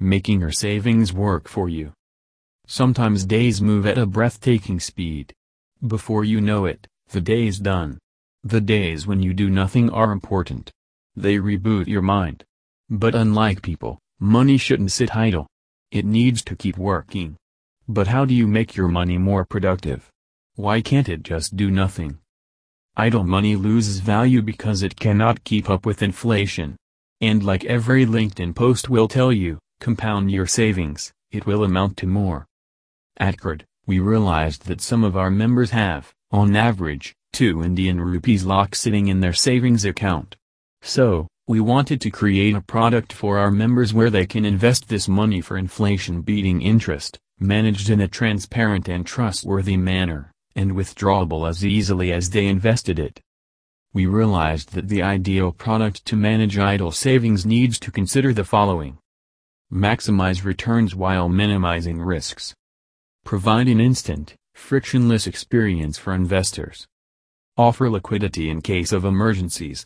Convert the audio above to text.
making your savings work for you. Sometimes days move at a breathtaking speed. Before you know it, the day's done. The days when you do nothing are important. They reboot your mind. But unlike people, money shouldn't sit idle. It needs to keep working. But how do you make your money more productive? Why can't it just do nothing? Idle money loses value because it cannot keep up with inflation. And like every LinkedIn post will tell you, compound your savings, it will amount to more. At CRED, we realized that some of our members have, on average, 2 Indian rupees lakh sitting in their savings account. So, we wanted to create a product for our members where they can invest this money for inflation-beating interest, managed in a transparent and trustworthy manner, and withdrawable as easily as they invested it. We realized that the ideal product to manage idle savings needs to consider the following. Maximize returns while minimizing risks. Provide an instant, frictionless experience for investors. Offer liquidity in case of emergencies,